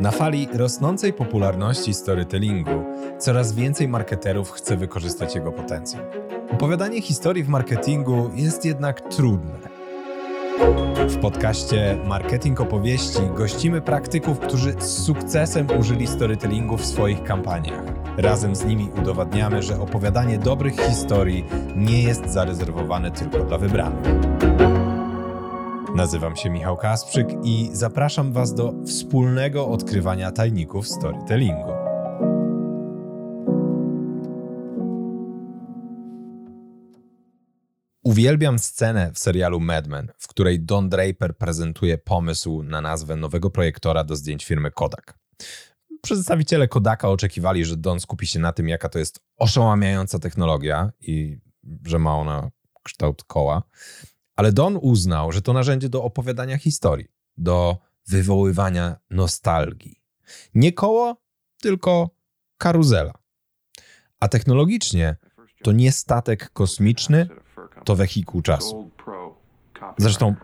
Na fali rosnącej popularności storytellingu coraz więcej marketerów chce wykorzystać jego potencjał. Opowiadanie historii w marketingu jest jednak trudne. W podcaście Marketing Opowieści gościmy praktyków, którzy z sukcesem użyli storytellingu w swoich kampaniach. Razem z nimi udowadniamy, że opowiadanie dobrych historii nie jest zarezerwowane tylko dla wybranych. Nazywam się Michał Kasprzyk i zapraszam Was do wspólnego odkrywania tajników storytellingu. Uwielbiam scenę w serialu Mad Men, w której Don Draper prezentuje pomysł na nazwę nowego projektora do zdjęć firmy Kodak. Przedstawiciele Kodaka oczekiwali, że Don skupi się na tym, jaka to jest oszałamiająca technologia i że ma ona kształt koła. Ale Don uznał, że to narzędzie do opowiadania historii, do wywoływania nostalgii. Nie koło, tylko karuzela. A technologicznie to nie statek kosmiczny, to wehikuł czasu. Zresztą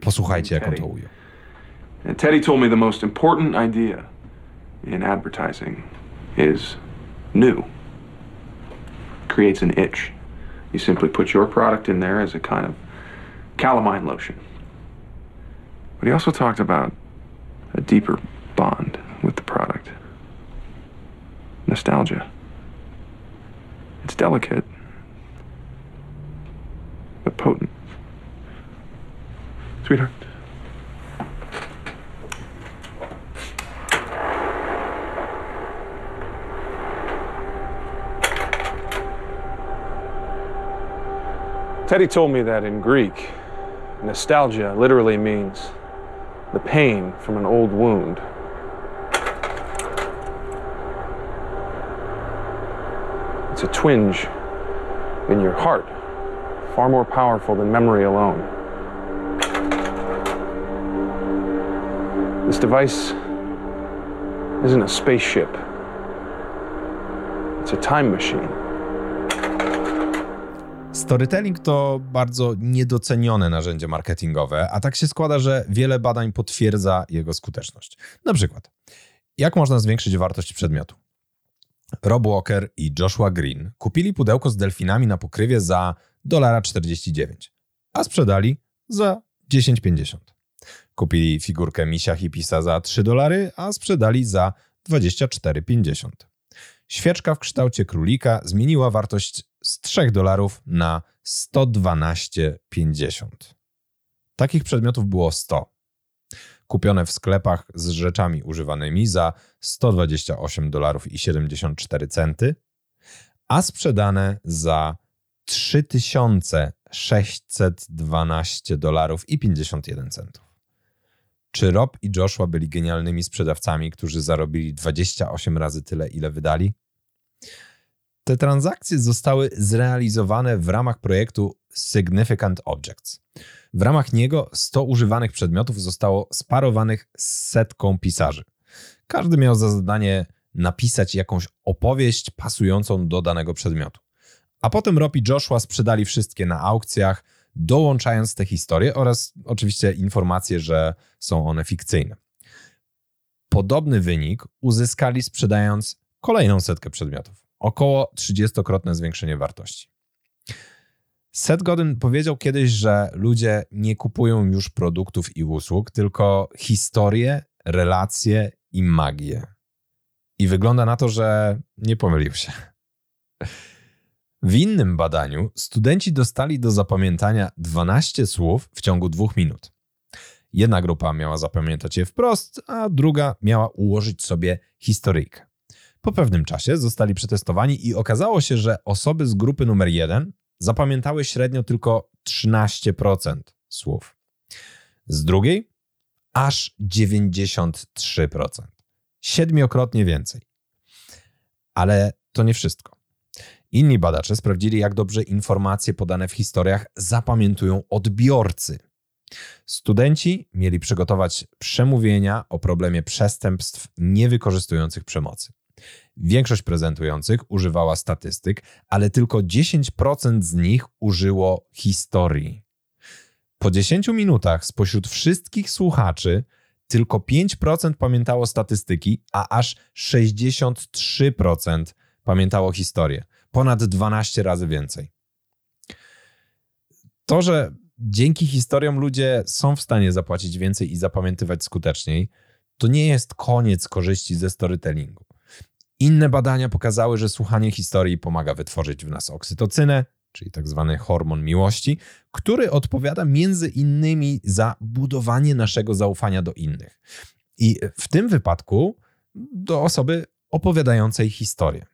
posłuchajcie, jak on to ujął. Teddy told me the most important idea in advertising is new. Creates an itch. You simply put your product in there as a kind of calamine lotion. But he also talked about a deeper bond with the product nostalgia. It's delicate, but potent. Sweetheart. Teddy told me that in Greek, nostalgia literally means the pain from an old wound. It's a twinge in your heart, far more powerful than memory alone. This device isn't a spaceship, it's a time machine. Storytelling to bardzo niedocenione narzędzie marketingowe, a tak się składa, że wiele badań potwierdza jego skuteczność. Na przykład, jak można zwiększyć wartość przedmiotu? Rob Walker i Joshua Green kupili pudełko z delfinami na pokrywie za 1,49, a sprzedali za 10,50. Kupili figurkę misia hipisa za 3 dolary, a sprzedali za 24,50. Świeczka w kształcie królika zmieniła wartość z 3 dolarów na 112,50. Takich przedmiotów było 100. Kupione w sklepach z rzeczami używanymi za 128 dolarów i 74 centy, a sprzedane za 3612 dolarów i 51 centów. Czy Rob i Joshua byli genialnymi sprzedawcami, którzy zarobili 28 razy tyle, ile wydali? Te transakcje zostały zrealizowane w ramach projektu Significant Objects. W ramach niego 100 używanych przedmiotów zostało sparowanych z setką pisarzy. Każdy miał za zadanie napisać jakąś opowieść pasującą do danego przedmiotu. A potem Rob i Joshua sprzedali wszystkie na aukcjach, dołączając te historie oraz oczywiście informacje, że są one fikcyjne. Podobny wynik uzyskali sprzedając kolejną setkę przedmiotów około 30-krotne zwiększenie wartości. Seth Godin powiedział kiedyś, że ludzie nie kupują już produktów i usług, tylko historie, relacje i magię. I wygląda na to, że nie pomylił się. W innym badaniu studenci dostali do zapamiętania 12 słów w ciągu dwóch minut. Jedna grupa miała zapamiętać je wprost, a druga miała ułożyć sobie historyjkę. Po pewnym czasie zostali przetestowani i okazało się, że osoby z grupy numer 1 zapamiętały średnio tylko 13% słów. Z drugiej aż 93%. Siedmiokrotnie więcej. Ale to nie wszystko. Inni badacze sprawdzili, jak dobrze informacje podane w historiach zapamiętują odbiorcy. Studenci mieli przygotować przemówienia o problemie przestępstw niewykorzystujących przemocy. Większość prezentujących używała statystyk, ale tylko 10% z nich użyło historii. Po 10 minutach spośród wszystkich słuchaczy tylko 5% pamiętało statystyki, a aż 63% pamiętało historię. Ponad 12 razy więcej. To, że dzięki historiom ludzie są w stanie zapłacić więcej i zapamiętywać skuteczniej, to nie jest koniec korzyści ze storytellingu. Inne badania pokazały, że słuchanie historii pomaga wytworzyć w nas oksytocynę, czyli tak zwany hormon miłości, który odpowiada między innymi za budowanie naszego zaufania do innych. I w tym wypadku do osoby opowiadającej historię.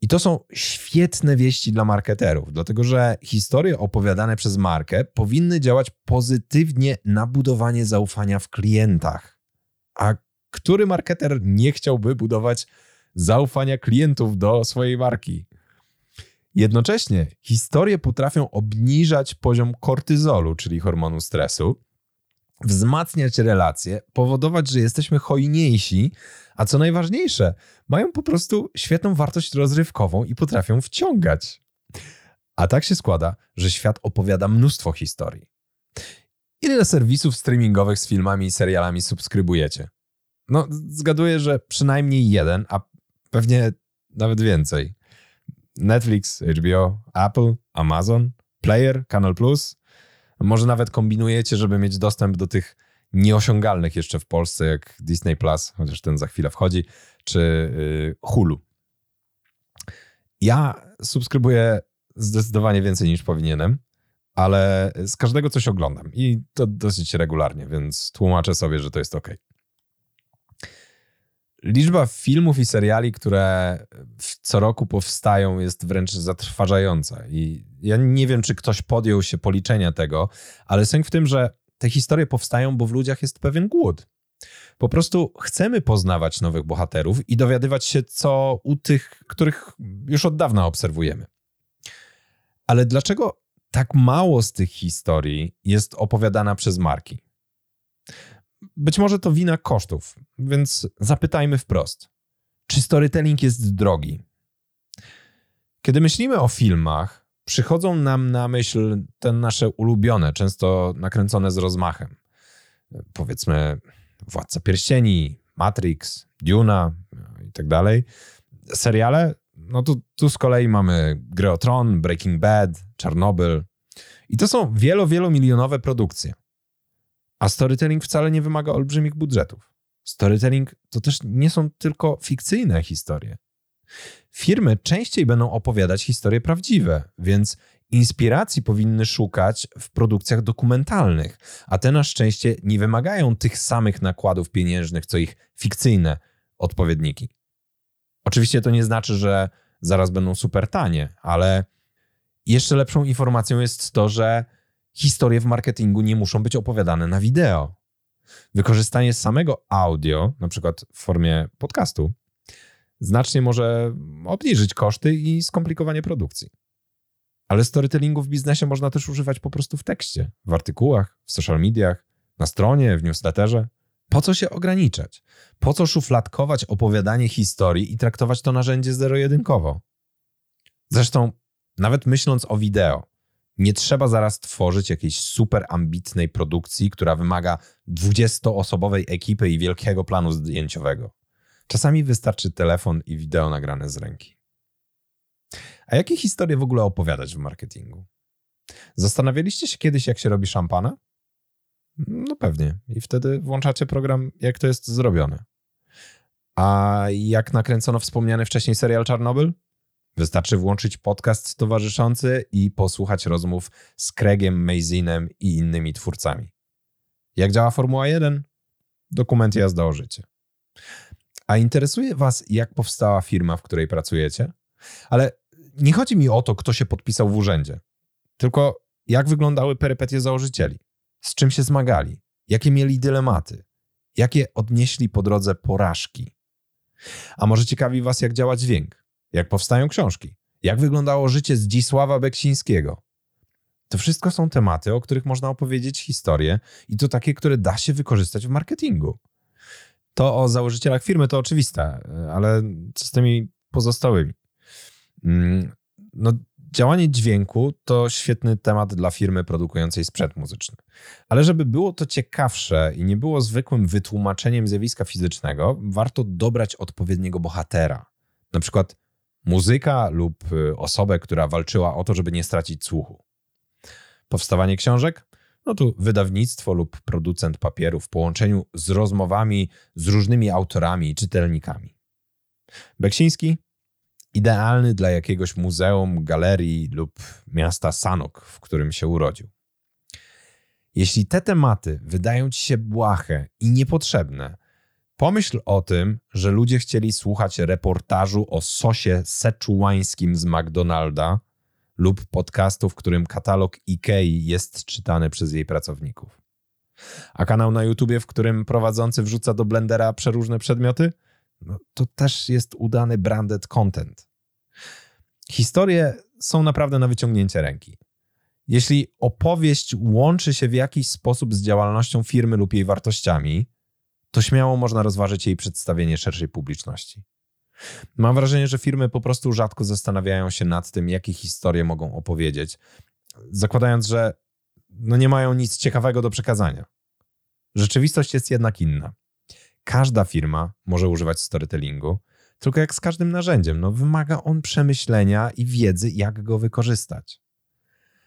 I to są świetne wieści dla marketerów, dlatego że historie opowiadane przez markę powinny działać pozytywnie na budowanie zaufania w klientach. A który marketer nie chciałby budować zaufania klientów do swojej marki? Jednocześnie historie potrafią obniżać poziom kortyzolu, czyli hormonu stresu, wzmacniać relacje, powodować, że jesteśmy hojniejsi, a co najważniejsze, mają po prostu świetną wartość rozrywkową i potrafią wciągać. A tak się składa, że świat opowiada mnóstwo historii. Ile serwisów streamingowych z filmami i serialami subskrybujecie? No, zgaduję, że przynajmniej jeden, a pewnie nawet więcej. Netflix, HBO, Apple, Amazon, Player, Canal Plus. Może nawet kombinujecie, żeby mieć dostęp do tych nieosiągalnych jeszcze w Polsce, jak Disney Plus, chociaż ten za chwilę wchodzi, czy y, Hulu. Ja subskrybuję zdecydowanie więcej niż powinienem, ale z każdego coś oglądam i to dosyć regularnie, więc tłumaczę sobie, że to jest ok. Liczba filmów i seriali, które co roku powstają, jest wręcz zatrważająca. I ja nie wiem, czy ktoś podjął się policzenia tego, ale sęk w tym, że te historie powstają, bo w ludziach jest pewien głód. Po prostu chcemy poznawać nowych bohaterów i dowiadywać się, co u tych, których już od dawna obserwujemy. Ale dlaczego tak mało z tych historii jest opowiadana przez marki? Być może to wina kosztów, więc zapytajmy wprost. Czy storytelling jest drogi? Kiedy myślimy o filmach, przychodzą nam na myśl te nasze ulubione, często nakręcone z rozmachem. Powiedzmy Władca Pierścieni, Matrix, Duna i tak dalej. Seriale, no to tu z kolei mamy Grę o Tron, Breaking Bad, Czarnobyl. I to są wielo, wielomilionowe produkcje. A storytelling wcale nie wymaga olbrzymich budżetów. Storytelling to też nie są tylko fikcyjne historie. Firmy częściej będą opowiadać historie prawdziwe, więc inspiracji powinny szukać w produkcjach dokumentalnych, a te na szczęście nie wymagają tych samych nakładów pieniężnych, co ich fikcyjne odpowiedniki. Oczywiście to nie znaczy, że zaraz będą super tanie, ale jeszcze lepszą informacją jest to, że historie w marketingu nie muszą być opowiadane na wideo. Wykorzystanie samego audio, na przykład w formie podcastu, znacznie może obniżyć koszty i skomplikowanie produkcji. Ale storytellingu w biznesie można też używać po prostu w tekście, w artykułach, w social mediach, na stronie, w newsletterze. Po co się ograniczać? Po co szufladkować opowiadanie historii i traktować to narzędzie zero-jedynkowo? Zresztą, nawet myśląc o wideo, nie trzeba zaraz tworzyć jakiejś super ambitnej produkcji, która wymaga 20-osobowej ekipy i wielkiego planu zdjęciowego. Czasami wystarczy telefon i wideo nagrane z ręki. A jakie historie w ogóle opowiadać w marketingu? Zastanawialiście się kiedyś, jak się robi szampana? No pewnie. I wtedy włączacie program, jak to jest zrobione. A jak nakręcono wspomniany wcześniej serial Czarnobyl? Wystarczy włączyć podcast towarzyszący i posłuchać rozmów z Craigiem Mazinem i innymi twórcami. Jak działa Formuła 1? Dokument jazda o życie. A interesuje Was, jak powstała firma, w której pracujecie? Ale nie chodzi mi o to, kto się podpisał w urzędzie, tylko jak wyglądały perypetie założycieli, z czym się zmagali, jakie mieli dylematy, jakie odnieśli po drodze porażki. A może ciekawi Was, jak działa dźwięk, jak powstają książki, jak wyglądało życie Zdzisława Beksińskiego. To wszystko są tematy, o których można opowiedzieć historię i to takie, które da się wykorzystać w marketingu. To o założycielach firmy to oczywiste, ale co z tymi pozostałymi? Mm, no, Działanie dźwięku to świetny temat dla firmy produkującej sprzęt muzyczny. Ale żeby było to ciekawsze i nie było zwykłym wytłumaczeniem zjawiska fizycznego, warto dobrać odpowiedniego bohatera. Na przykład muzyka lub y, osobę, która walczyła o to, żeby nie stracić słuchu. Powstawanie książek? No tu wydawnictwo lub producent papieru w połączeniu z rozmowami z różnymi autorami i czytelnikami. Beksiński? Idealny dla jakiegoś muzeum, galerii lub miasta Sanok, w którym się urodził. Jeśli te tematy wydają ci się błahe i niepotrzebne, pomyśl o tym, że ludzie chcieli słuchać reportażu o sosie seczułańskim z McDonalda lub podcastu, w którym katalog IKEA jest czytany przez jej pracowników. A kanał na YouTubie, w którym prowadzący wrzuca do blendera przeróżne przedmioty, no, to też jest udany branded content. Historie są naprawdę na wyciągnięcie ręki. Jeśli opowieść łączy się w jakiś sposób z działalnością firmy lub jej wartościami, to śmiało można rozważyć jej przedstawienie szerszej publiczności. Mam wrażenie, że firmy po prostu rzadko zastanawiają się nad tym, jakie historie mogą opowiedzieć, zakładając, że no nie mają nic ciekawego do przekazania. Rzeczywistość jest jednak inna. Każda firma może używać storytellingu, tylko jak z każdym narzędziem, no wymaga on przemyślenia i wiedzy, jak go wykorzystać.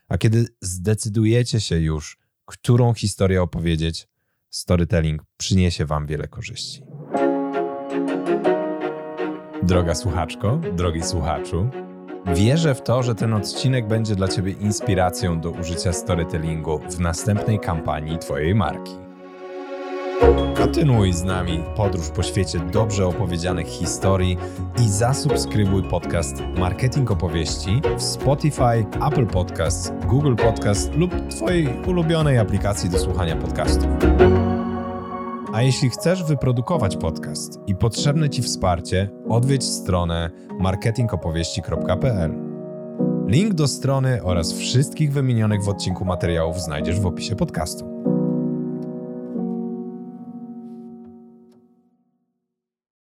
A kiedy zdecydujecie się już, którą historię opowiedzieć, storytelling przyniesie Wam wiele korzyści. Droga słuchaczko, drogi słuchaczu, wierzę w to, że ten odcinek będzie dla Ciebie inspiracją do użycia storytellingu w następnej kampanii Twojej marki. Kontynuuj z nami podróż po świecie dobrze opowiedzianych historii i zasubskrybuj podcast Marketing Opowieści w Spotify, Apple Podcasts, Google Podcasts lub Twojej ulubionej aplikacji do słuchania podcastów. A jeśli chcesz wyprodukować podcast i potrzebne Ci wsparcie, odwiedź stronę marketingopowieści.pl. Link do strony oraz wszystkich wymienionych w odcinku materiałów znajdziesz w opisie podcastu.